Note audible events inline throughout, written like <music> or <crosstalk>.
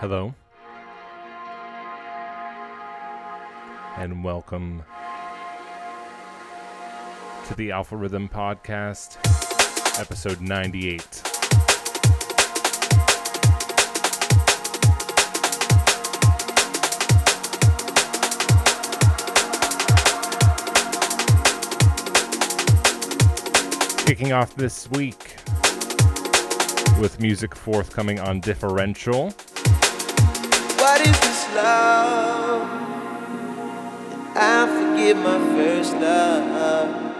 Hello. And welcome to the Alpha Rhythm Podcast, episode 98. Kicking off this week with music forthcoming on Differential. What is this love? I forget my first love.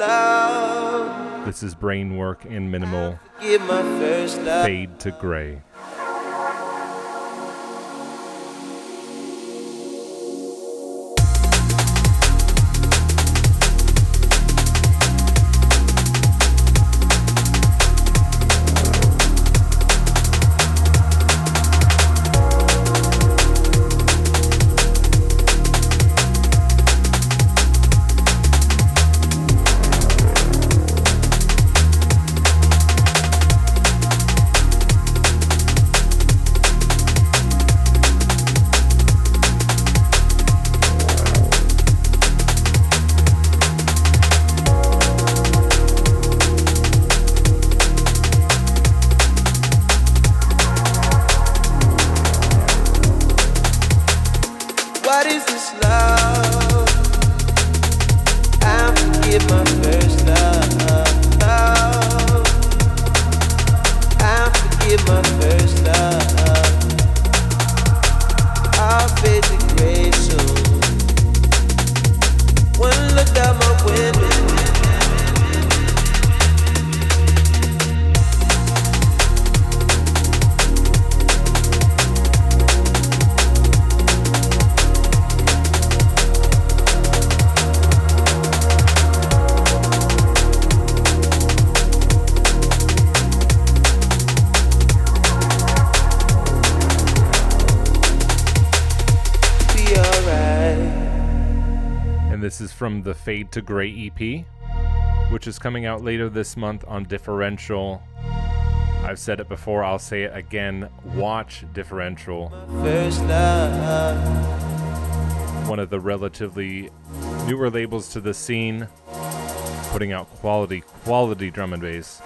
Love, This is Brainwork and Minimal forget my first love. Fade to Gray. From the Fade to Gray EP, which is coming out later this month on Differential. I've said it before, I'll say it again. Watch Differential, one of the relatively newer labels to the scene, putting out quality, quality drum and bass.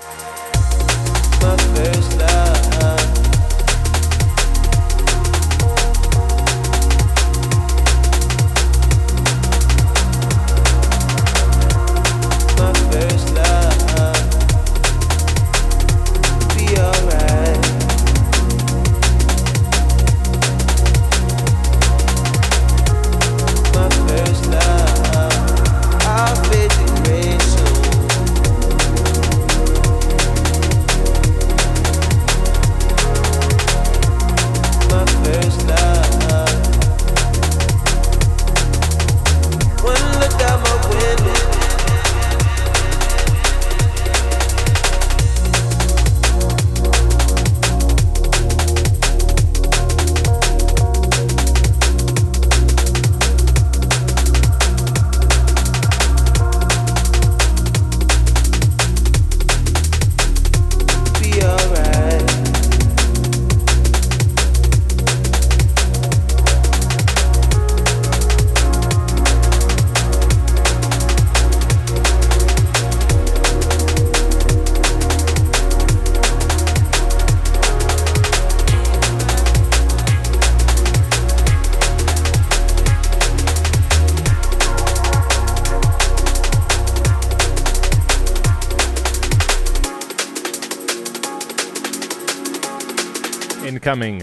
Incoming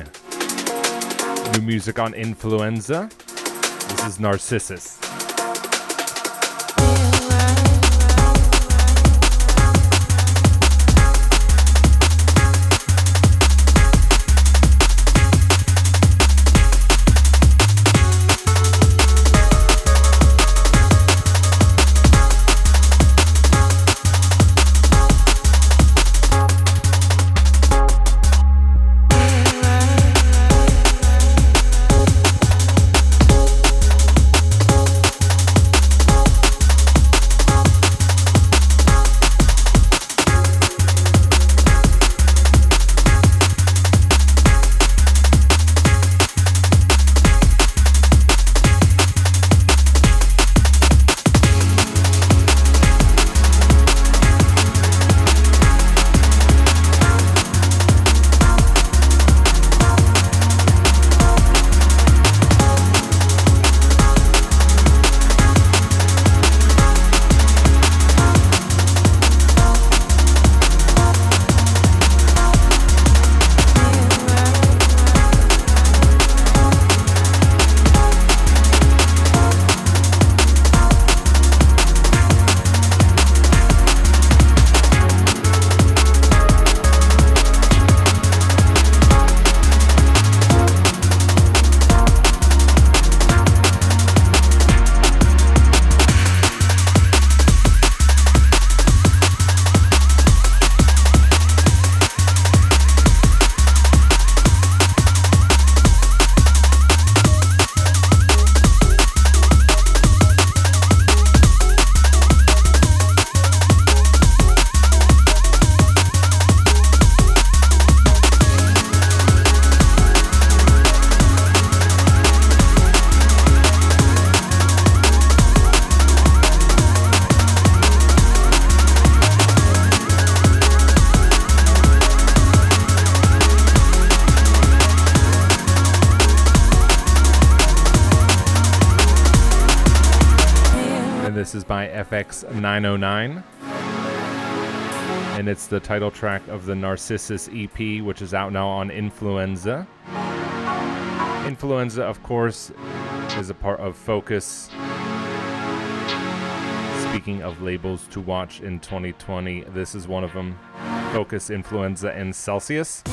new music on Influenza. This is Narcissus. By FX909. And it's the title track of the Narcissus EP, which is out now on Influenza. Influenza, of course, is a part of Fokuz. Speaking of labels to watch in 2020, this is one of them Fokuz, Influenza, and Celsius.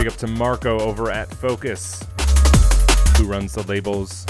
Big up to Marco over at Fokuz, who runs the labels.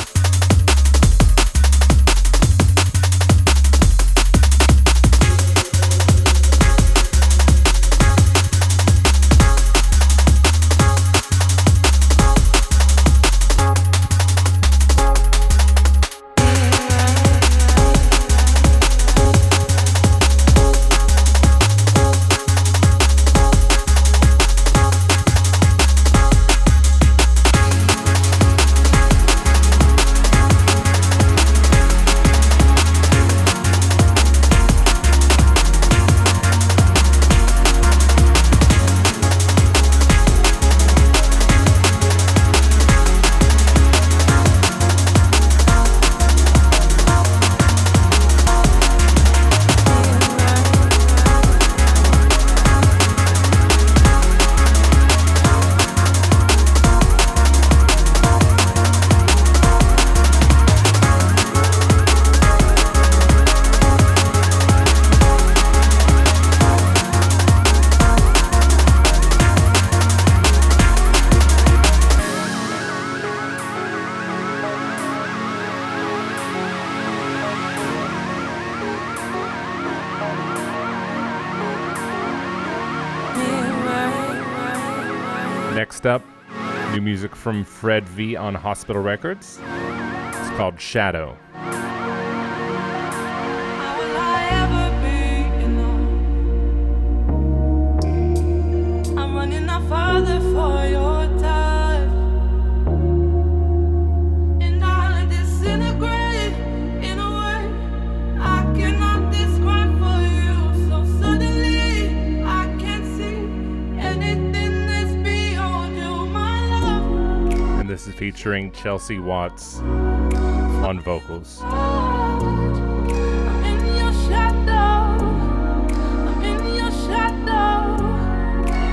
From Fred V on Hospital Records. It's called Shadow. This is featuring Chelsea Watts on vocals. I'm in your shadow. I'm in your shadow.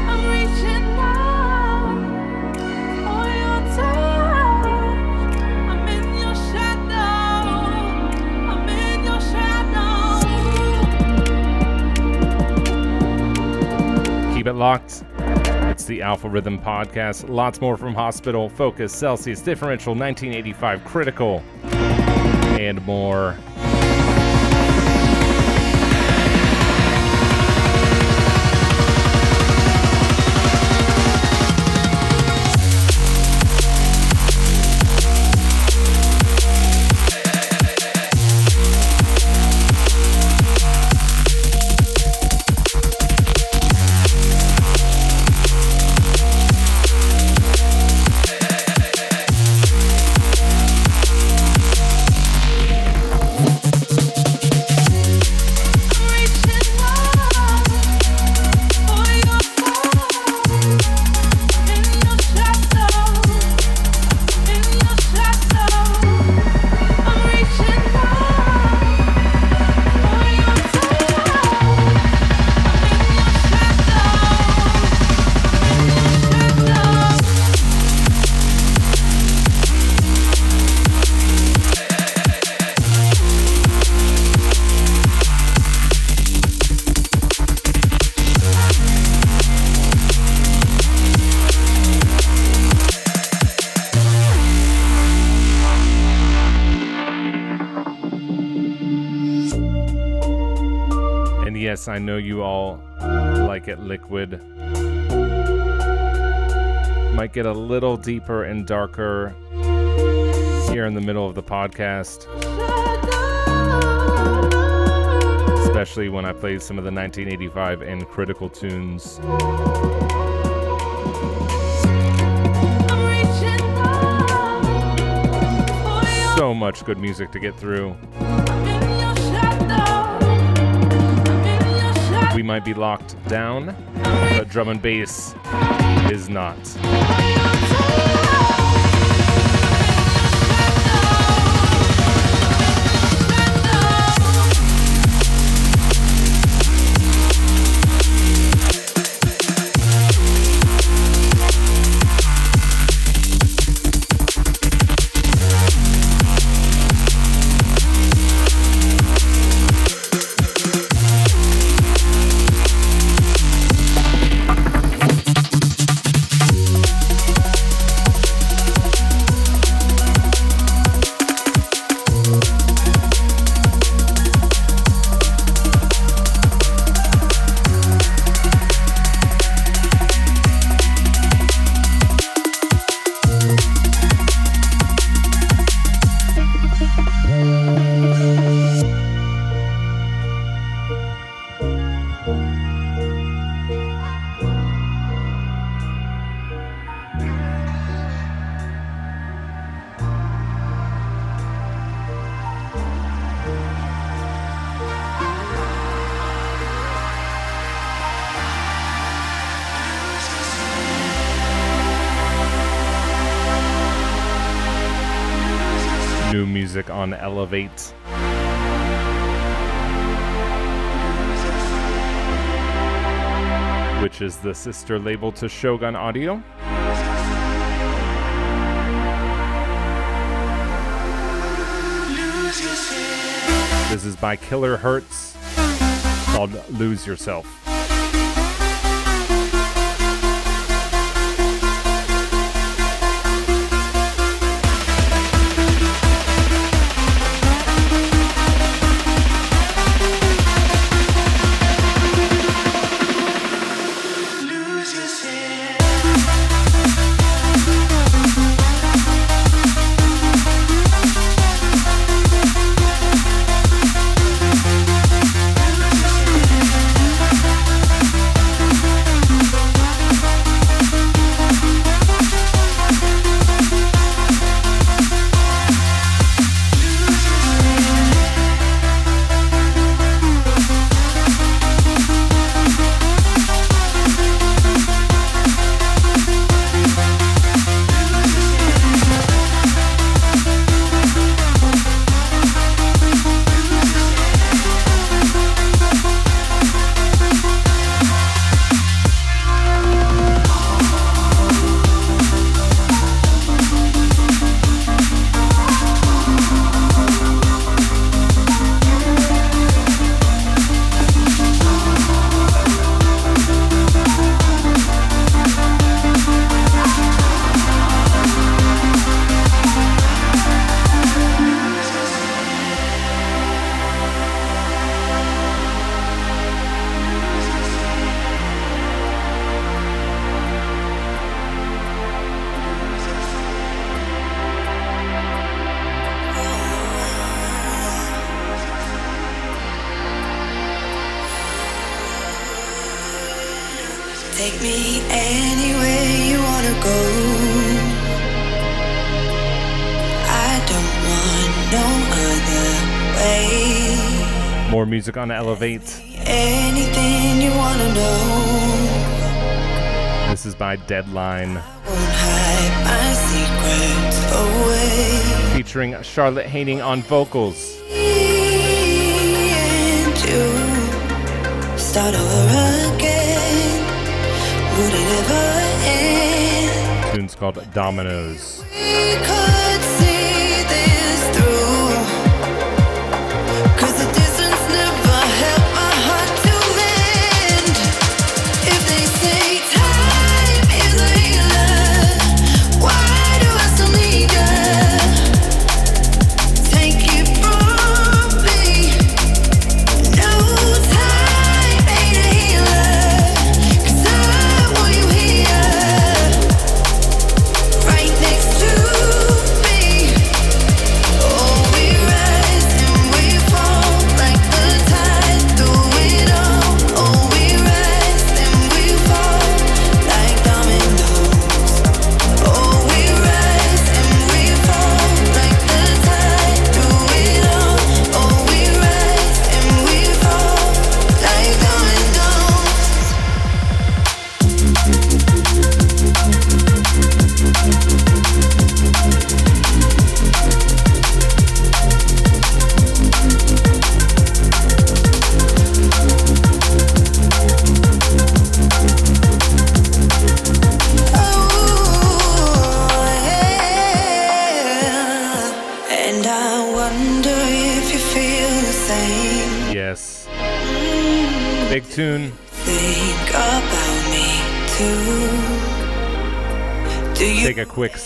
I'm reaching out for your touch. I'm in your shadow. I'm in your shadow. Keep it locked. The Alpha Rhythm Podcast. Lots more from Hospital, Fokuz, Celsius, Differential, 1985, Critical, and more. I know you all like it liquid. Might get a little deeper and darker here in the middle of the podcast, especially when I play some of the 1985 and critical tunes. So much good music to get through. Might be locked down, but drum and bass is not. On Elevate. Which is the sister label to Shogun Audio. This is by Killer Hertz called Lose Yourself. More on Elevate. Anything you wanna know. This is by Deadline, Won't hide my away. featuring Charlotte Haining on vocals. And you start over again. Would it ever end? Tune's called Dominoes.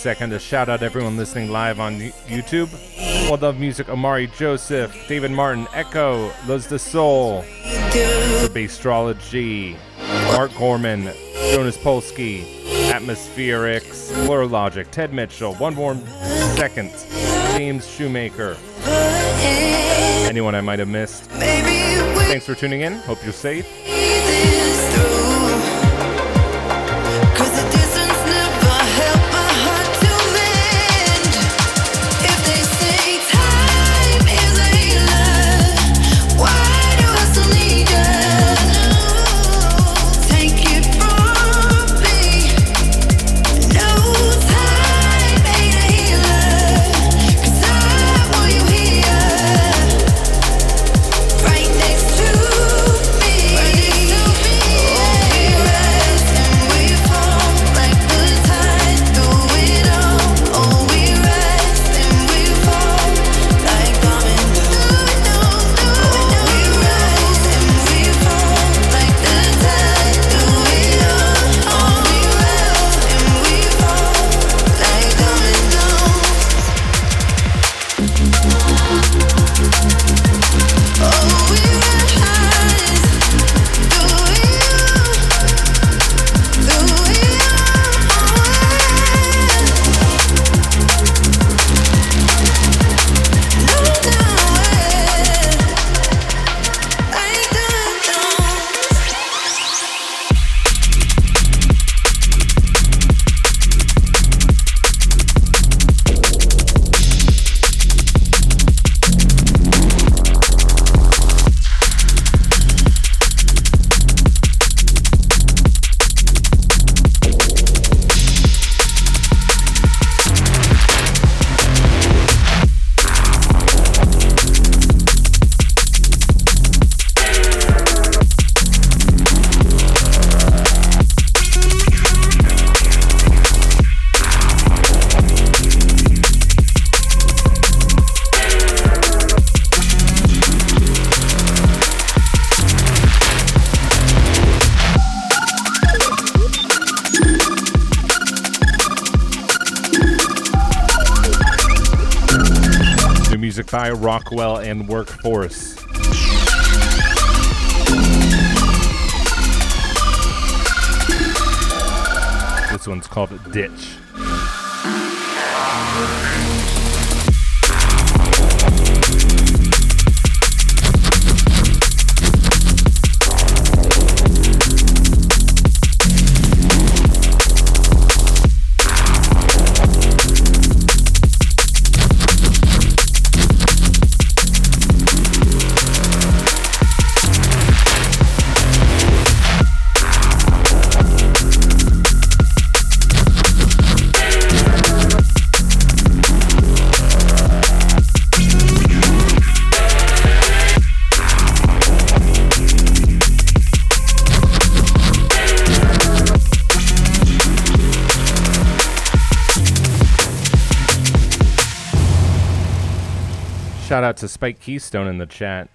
A second to shout out everyone listening live on YouTube. Well Love Music, Amari Joseph, David Martin, Echo, Luz de Soul? The Bastrology, Mark Gorman, Jonas Polsky, Atmospherics, Blur Logic, Ted Mitchell, One Warm Second, James Shoemaker, anyone I might have missed. Thanks for tuning in. Hope you're safe. Rockwell and Workforce. This one's called Ditch. Shout out to Spike Keystone in the chat,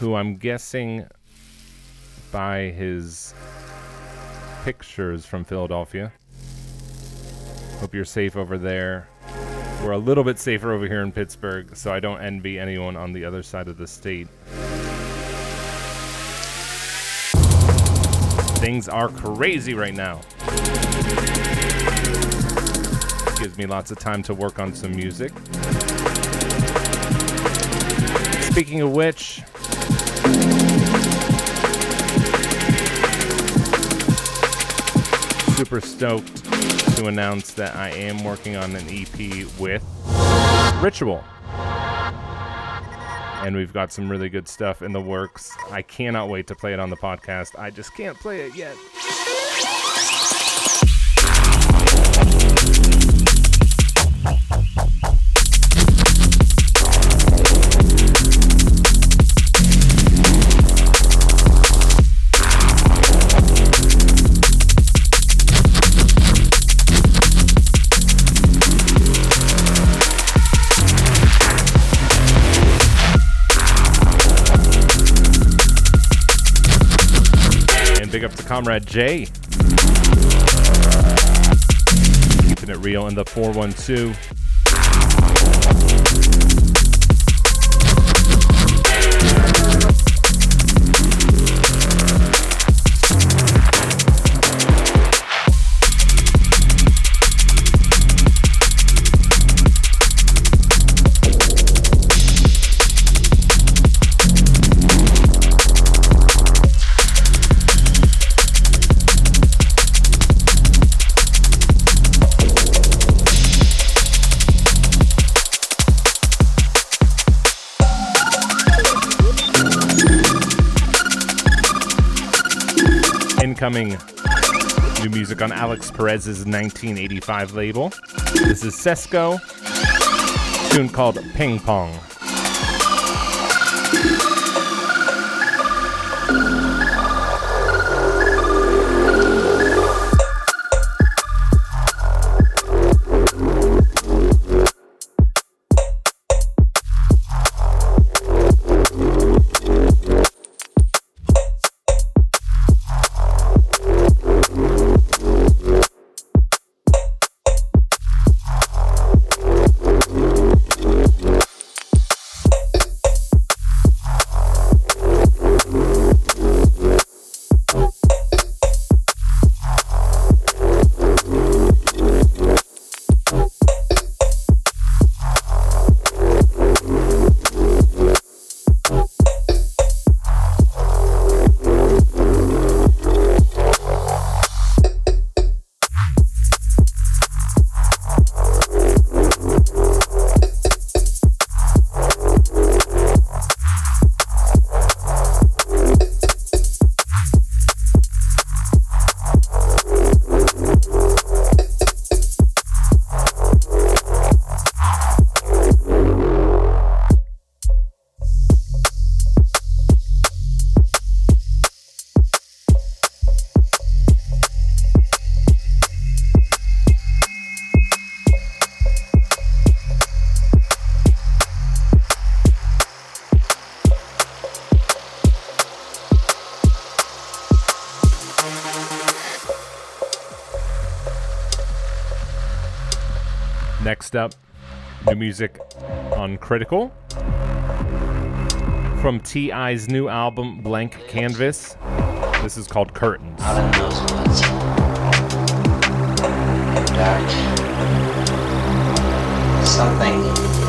who I'm guessing by his pictures from Philadelphia. Hope you're safe over there. We're a little bit safer over here in Pittsburgh, so I don't envy anyone on the other side of the state. Things are crazy right now. Gives me lots of time to work on some music. Speaking of which, super stoked to announce that I am working on an EP with Ritual. And we've got some really good stuff in the works. I cannot wait to play it on the podcast. I just can't play it yet. Comrade Jay. Keeping it real in the 412. Incoming new music on Alix Perez's 1985 label. This is Sesco, tune called Ping Pong. Next up, new music on Critical. From T.I.'s new album, Blank Canvas. This is called Curtains. Something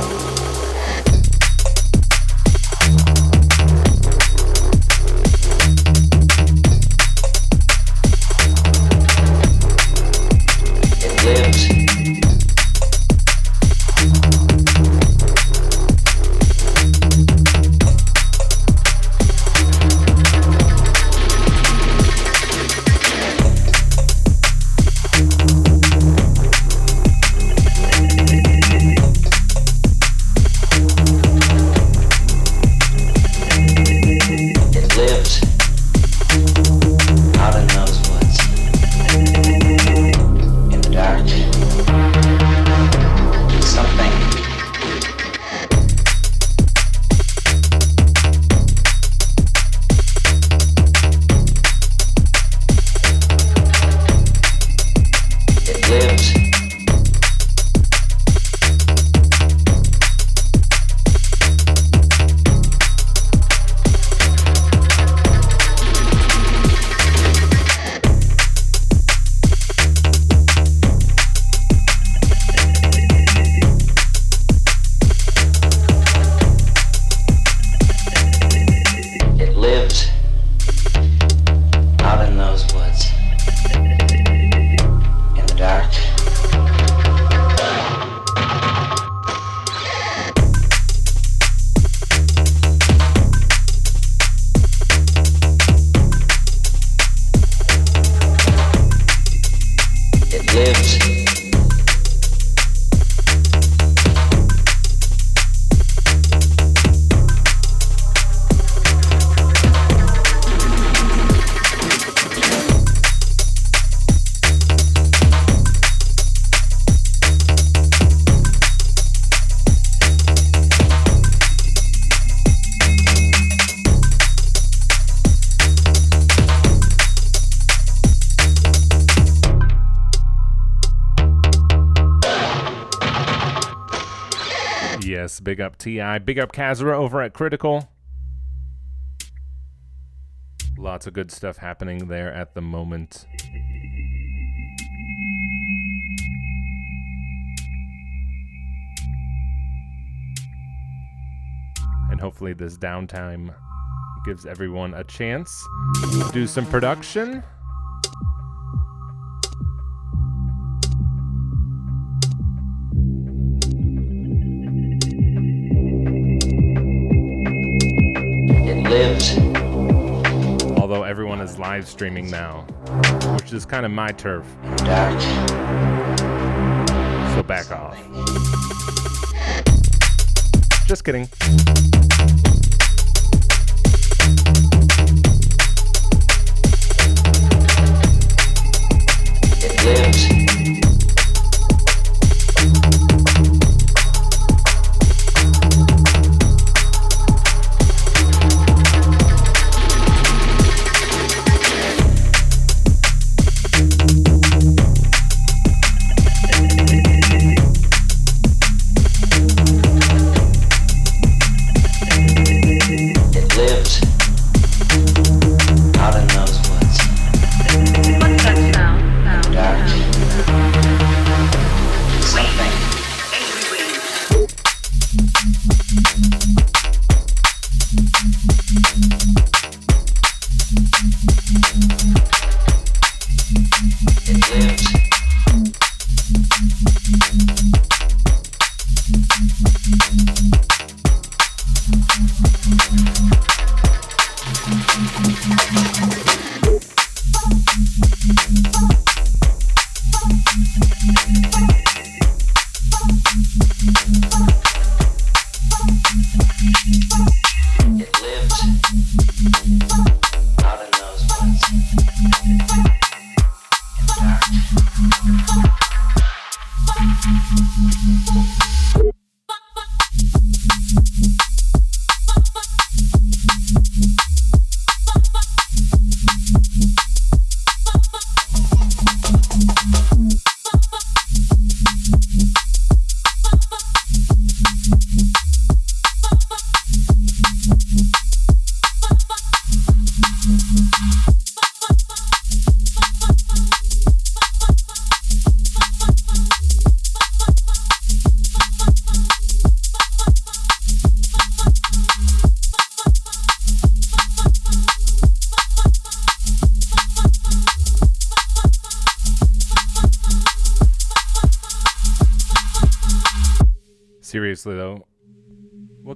big up Ti, big up Kasra over at Critical. Lots of good stuff happening there at the moment. And hopefully, this downtime gives everyone a chance to do some production. Streaming now, which is kind of my turf. So back off. Just kidding.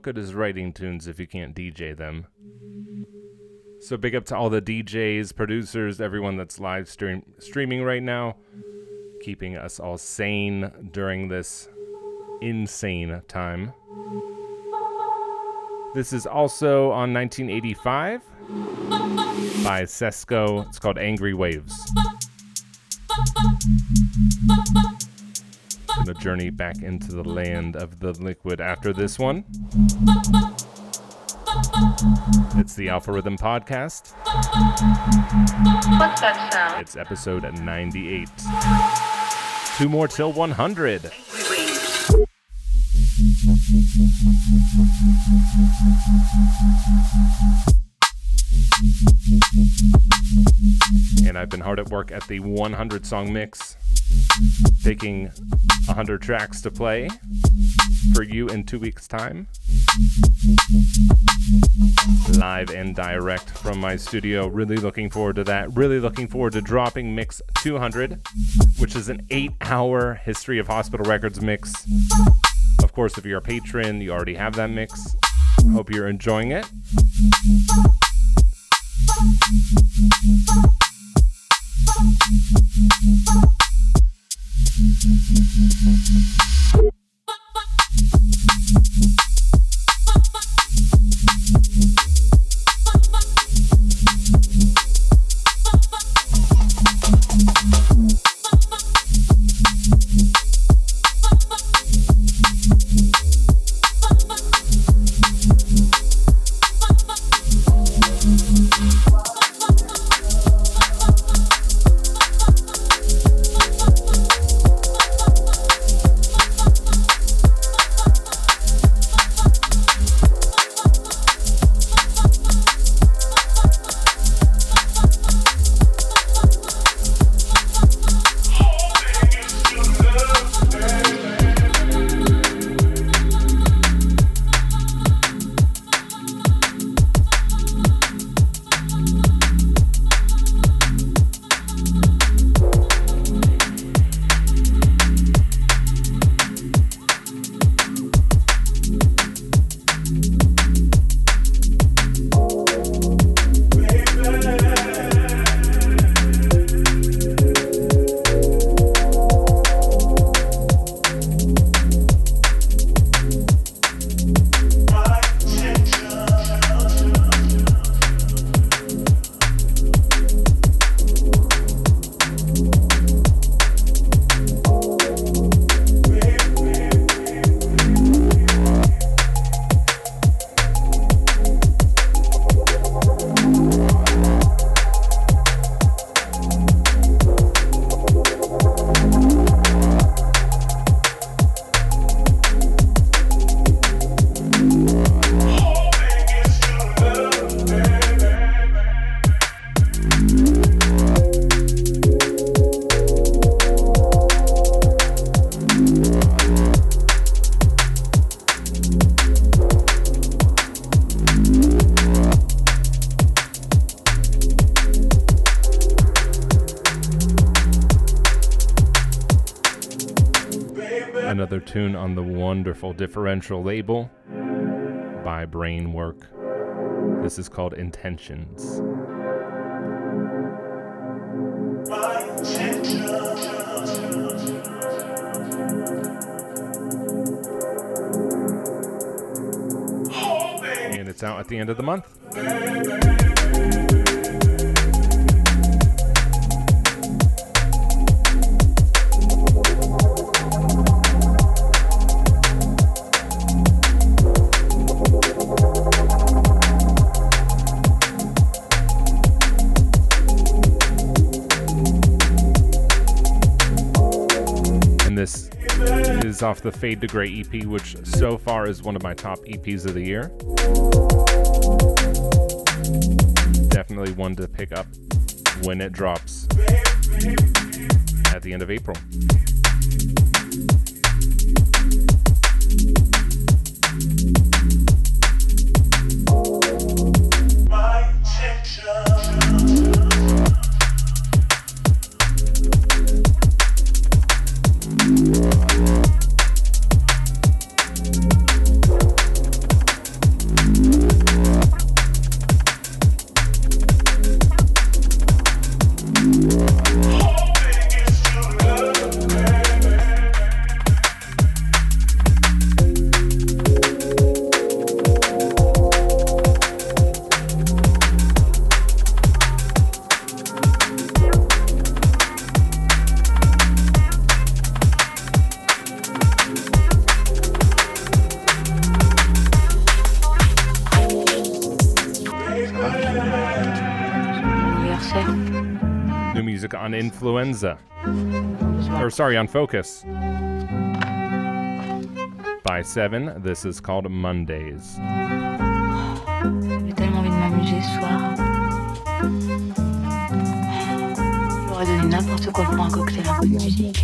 Good is writing tunes if you can't DJ them? So big up to all the DJs, producers, everyone that's live stream streaming right now, keeping us all sane during this insane time. This is also on 1985 by Sesco. It's called Angry Waves. Gonna journey back into the land of the liquid after this one. It's the Alpha Rhythm Podcast. What's that sound? It's episode 98. Two more till 100. And I've been hard at work at the 100 song mix, taking 100 tracks to play for you in two weeks' time. Live and direct from my studio. Really looking forward to that. Really looking forward to dropping Mix 200, which is an eight hour History of Hospital Records mix. Of course, if you're a patron, you already have that mix. Hope you're enjoying it. Thank you. Wonderful differential label by Brainwork. This is called Intentions. And it's out at the end of the month. Off the Fade to Gray EP, which so far is one of my top EPs of the year. Definitely one to pick up when it drops at the end of April. Influenza. Or sorry, on Fokuz. By Seven. This is called Mondays. <gasps> J'aurais donné n'importe quoi pour un cocktail, un peu de musique.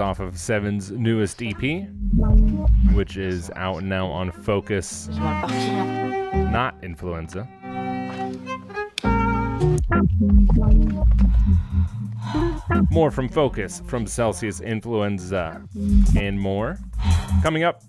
Off of Seven's newest EP, which is out now on Fokuz, not Influenza. More from Fokuz, from Celsius Influenza, and more. Coming up,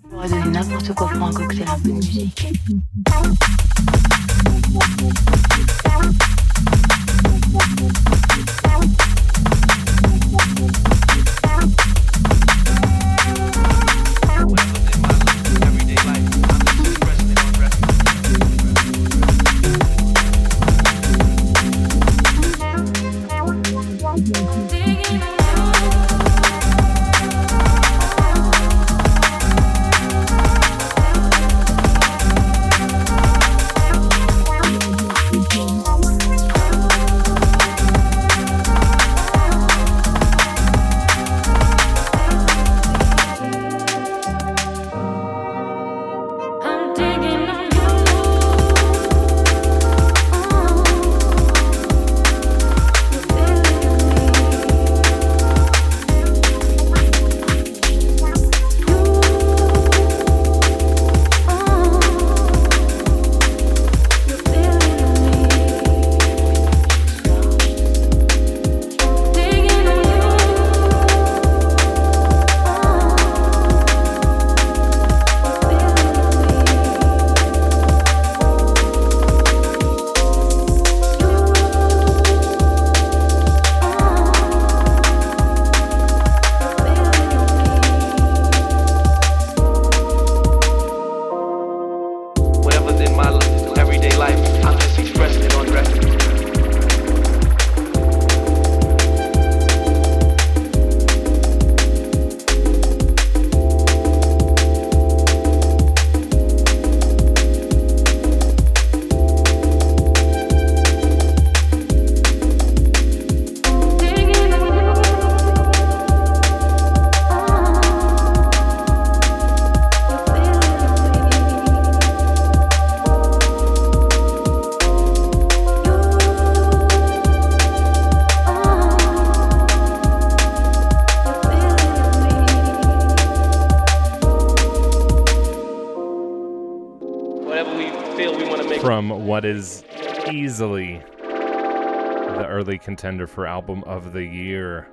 contender for album of the year.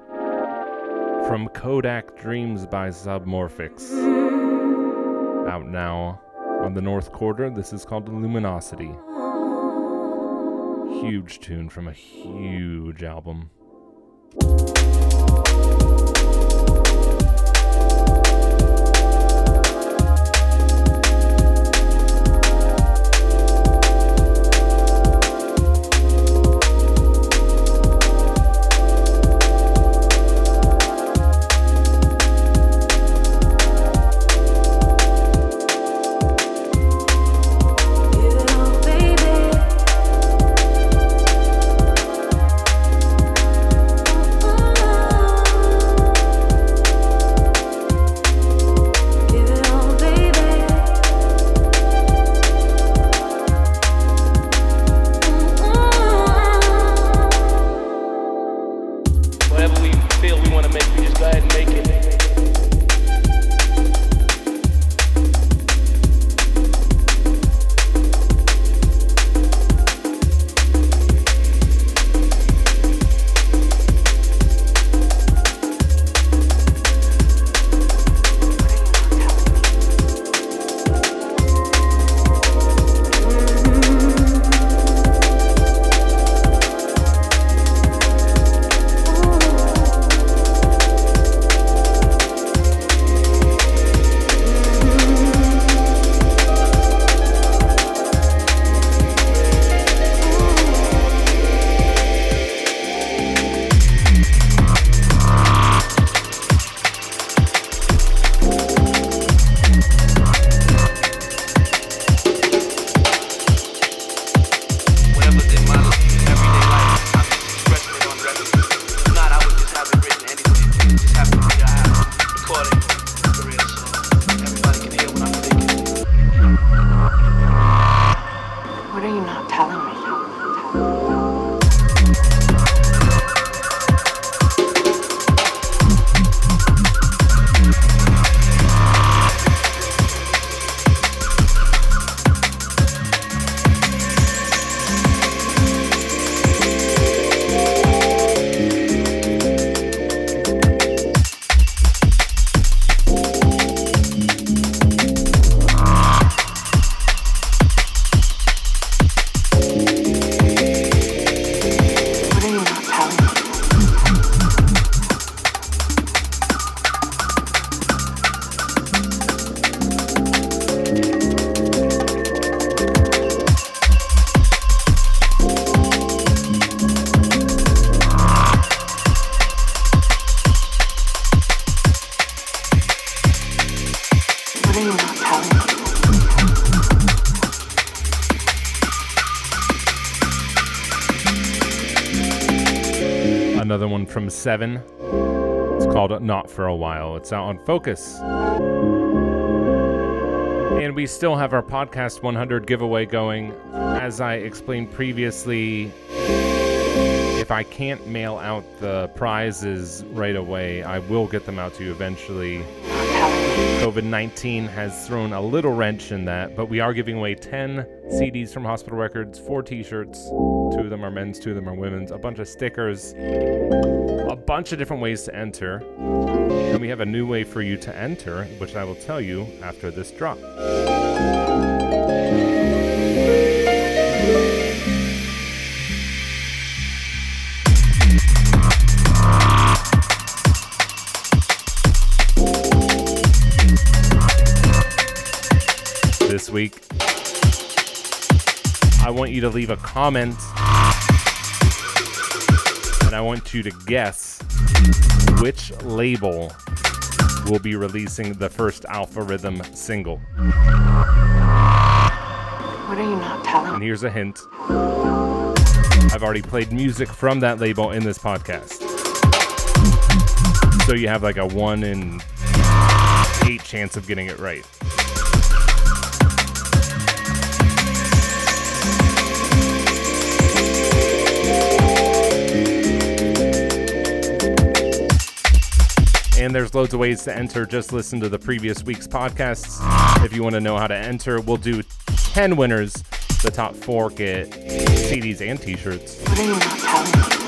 From Kodak Dreams by Submorphics. Out now on the North Quarter. This is called Luminosity. Huge tune from a huge album. Seven. It's called Not for a While. It's out on Fokuz. And we still have our Podcast 100 giveaway going. As I explained previously, if I can't mail out the prizes right away, I will get them out to you eventually. COVID 19 has thrown a little wrench in that, but we are giving away 10 CDs from Hospital Records, four t shirts. Two of them are men's, two of them are women's, a bunch of stickers, a bunch of different ways to enter. And we have a new way for you to enter, which I will tell you after this drop. This week, I want you to leave a comment and I want you to guess which label will be releasing the first Alpha Rhythm single. What are you not telling And here's a hint I've already played music from that label in this podcast. So you have like a one in eight chance of getting it right. And there's loads of ways to enter. Just listen to the previous week's podcasts. If you want to know how to enter, we'll do 10 winners The top four get CDs and T-shirts. What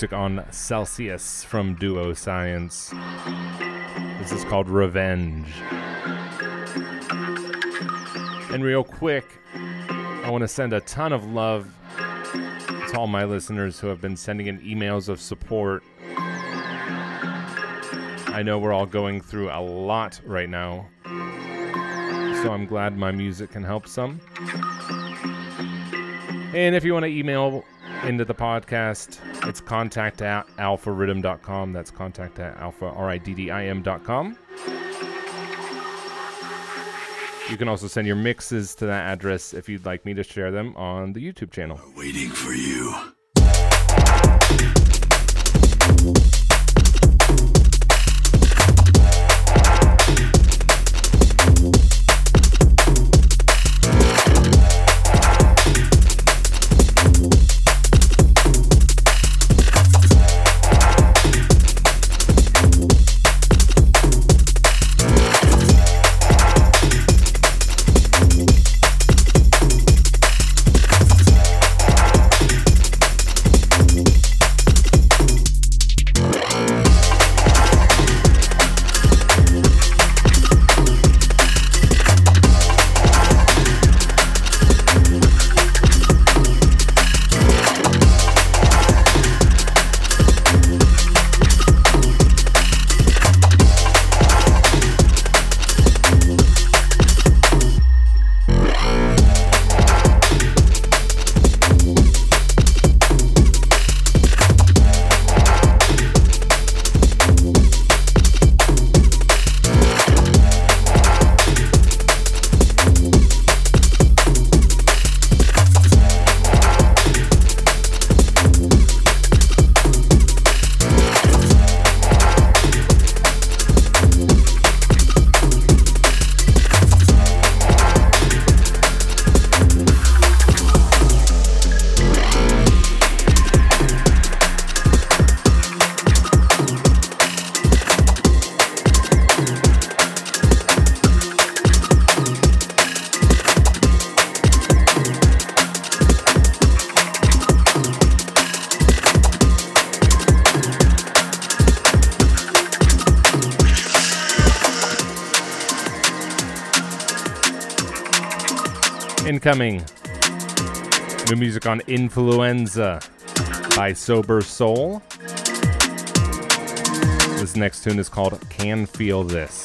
music on Celsius from Duo Science. This is called Revenge. And real quick, I want to send a ton of love to all my listeners who have been sending in emails of support. I know we're all going through a lot right now, so I'm glad my music can help some. And if you want to email into the podcast, it's contact at alphariddim.com. That's contact at alpha, R-I-D-D-I-M.com. You can also send your mixes to that address if you'd like me to share them on the YouTube channel. Waiting for you. Incoming. New music on Influenza by Sober Soul. This next tune is called Can Feel This.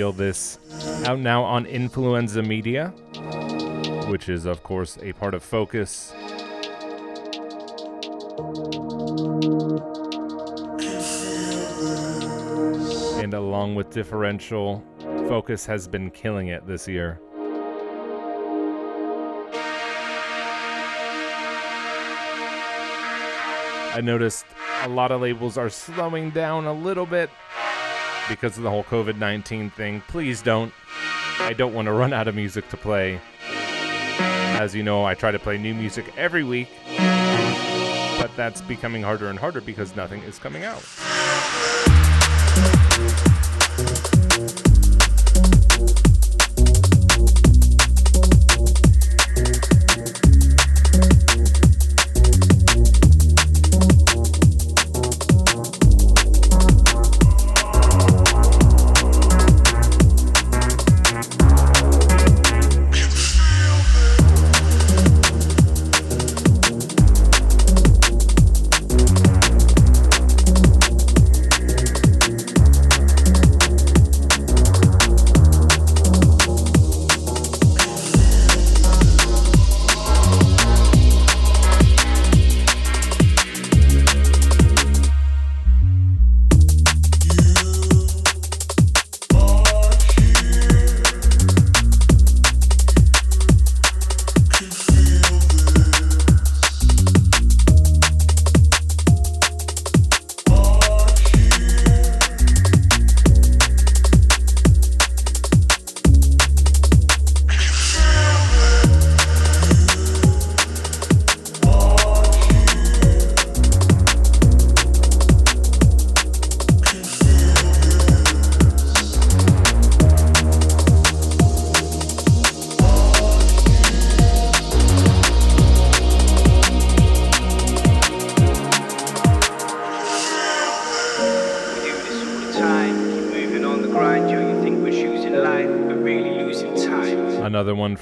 This out now on Influenza Media, which is, of course, a part of Fokuz. And along with Differential, Fokuz has been killing it this year. I noticed a lot of labels are slowing down a little bit because of the whole COVID 19 thing. Please don't. I don't want to run out of music to play. As you know, I try to play new music every week, but that's becoming harder and harder because nothing is coming out.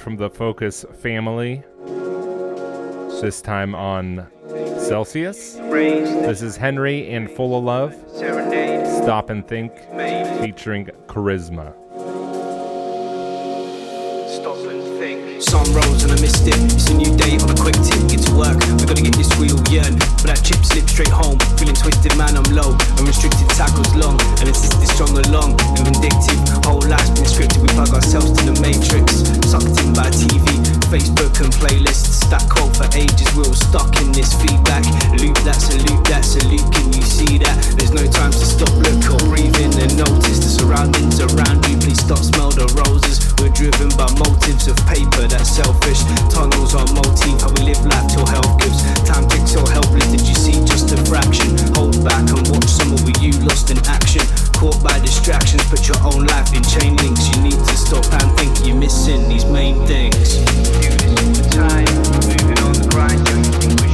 From the Fokuz family. This time on Celsius. This is Henry and Full of Love. Stop and Think featuring Charisma. Sun rose and I missed it. It's a new day on a quick tip. Get to work. We gotta get this wheel yearn. But that chip slip straight home. Feeling twisted, man, I'm low. And restricted tackles long. And insisted strong along. And vindictive. Whole life's been scripted. We plug ourselves to the matrix. Sucked in by TV, Facebook and playlists that call for ages. We're all stuck in this feedback loop. That's a loop. That's a loop. Can you see that? There's no time to stop, look or breathe in and notice the surroundings around you. Please stop, smell the roses. We're driven by motives of paper that's selfish. Tunnels are motive, How we live life till hell gives. Time pixel helpless. Did you see just a fraction? Hold back and watch some of you lost in action caught by distractions, put your own life in chain links. You need to stop and think you're missing these main things. Moving on the grind,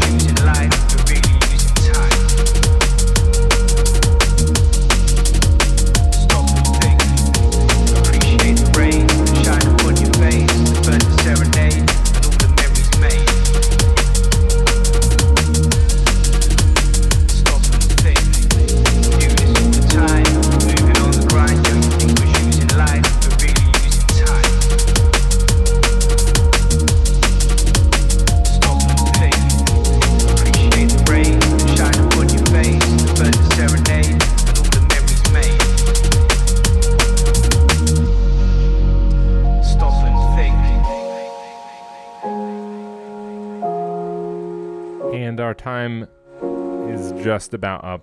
just about up.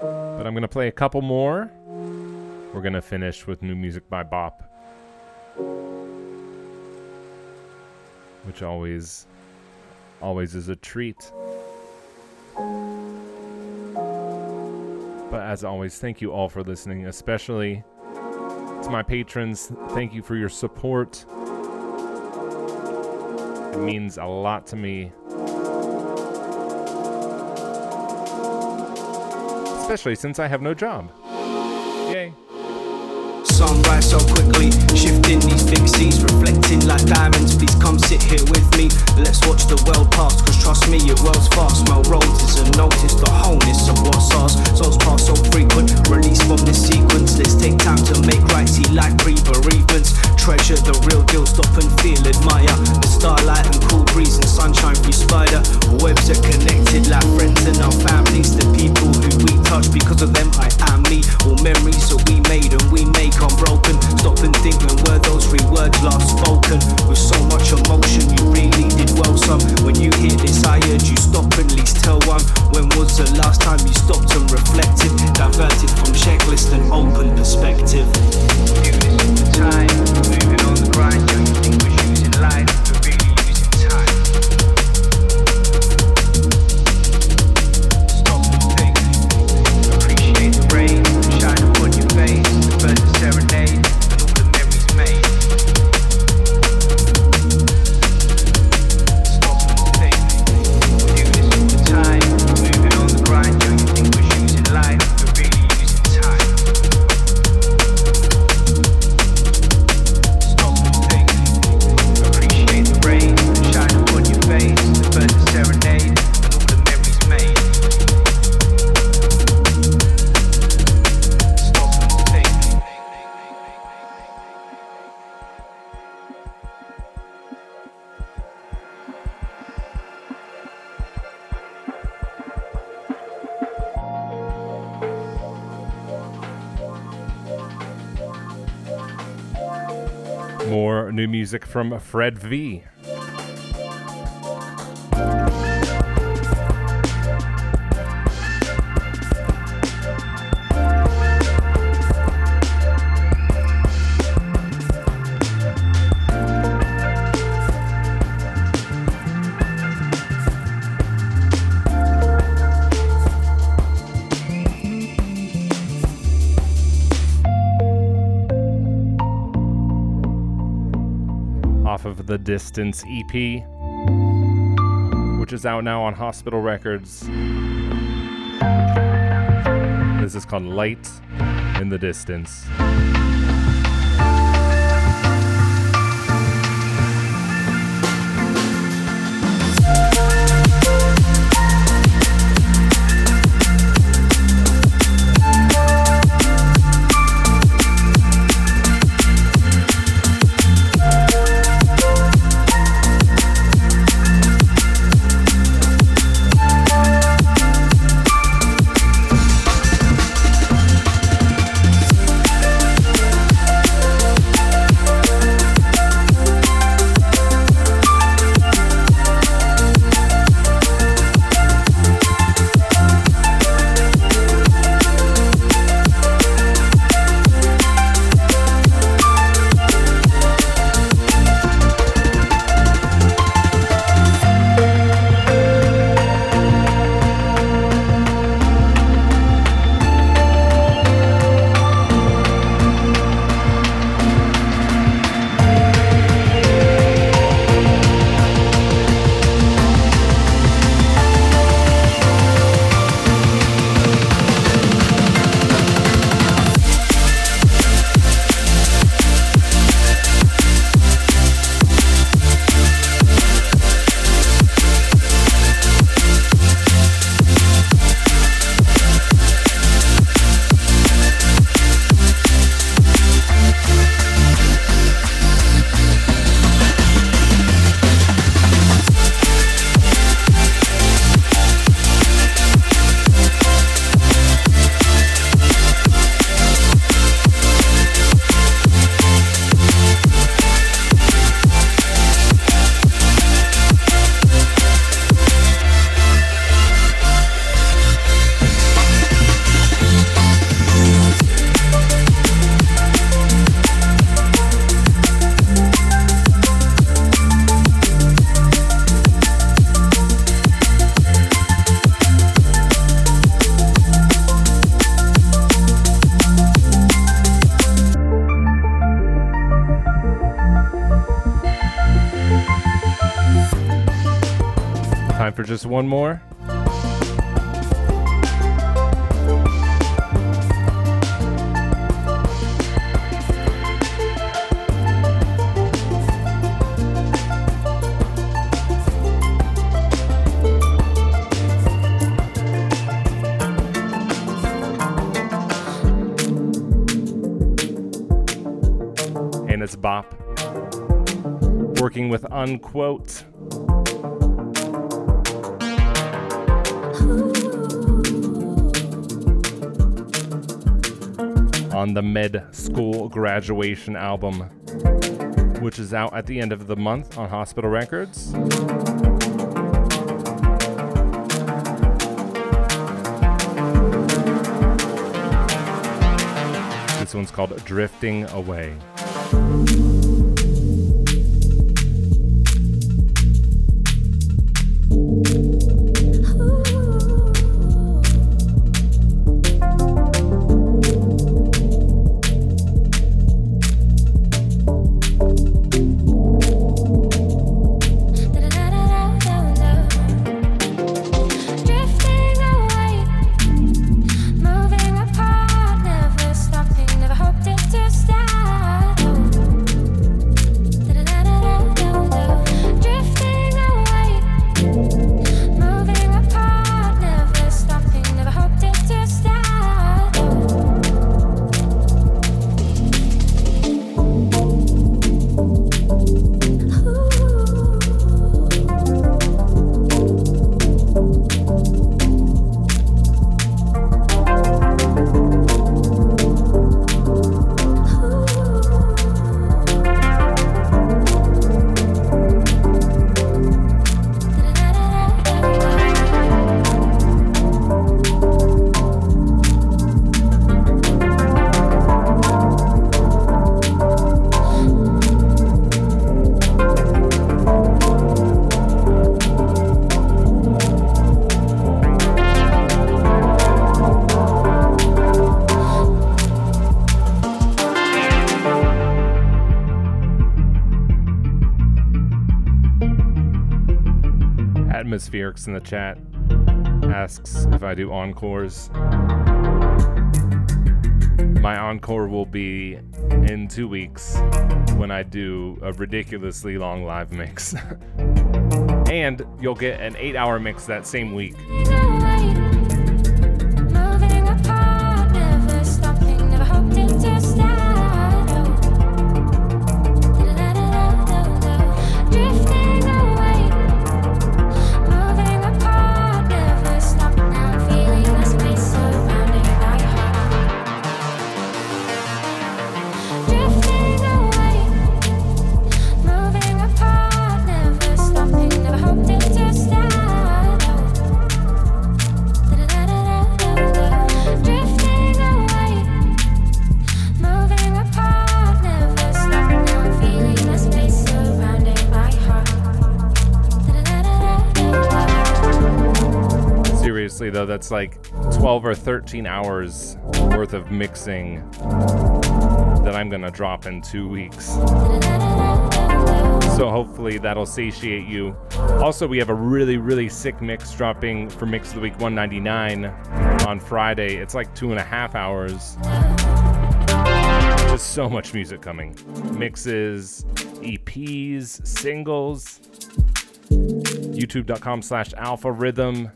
But I'm going to play a couple more. We're going to finish with new music by Bop. Which always always is a treat. But as always, thank you all for listening, especially to my patrons. Thank you for your support. It means a lot to me. Especially since I have no job. Sunrise so quickly. Shifting these big seas, reflecting like diamonds. Please come sit here with me. Let's watch the world pass, cause trust me, it whirls fast. Smell roses and notice the wholeness of what's ours. Souls pass so frequent, release from this sequence. Let's take time to make right, see like pre bereavements. Treasure the real deal, stop and feel, admire the starlight and cool breeze and sunshine through spider. Webs are connected like friends and our families. The people who we touch, because of them, I am me. All memories that we made and we make unbroken. Stop and think when were those three words last spoken? With so much emotion, you really did well. Some when you hear this, I urge you stop and at least tell one. When was the last time you stopped and reflected? Diverted from checklist and open perspective. Time, moving on the grind. Music from Fred V. the Distance EP, which is out now on Hospital Records. This is called Light in the Distance. One more. And it's Bop. Working with Unquote. On the Med School Graduation album, which is out at the end of the month on Hospital Records. This one's called Drifting Away. Atmospherics in the chat asks if I do encores. My encore will be in two weeks when I do a ridiculously long live mix. <laughs> and you'll get an eight hour mix that same week. That's like 12 or 13 hours worth of mixing that I'm gonna drop in two weeks. So hopefully that'll satiate you. Also, we have a really, really sick mix dropping for Mix of the Week 199 on Friday. It's like two and a half hours. Just so much music coming. Mixes, EPs, singles. YouTube.com slash Alpha Rhythm.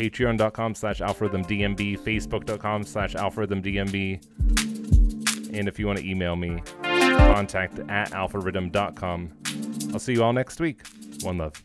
Patreon.com slash Alpha Facebook.com slash Alpha And if you want to email me, contact at alpharhythm.com. I'll see you all next week. One love.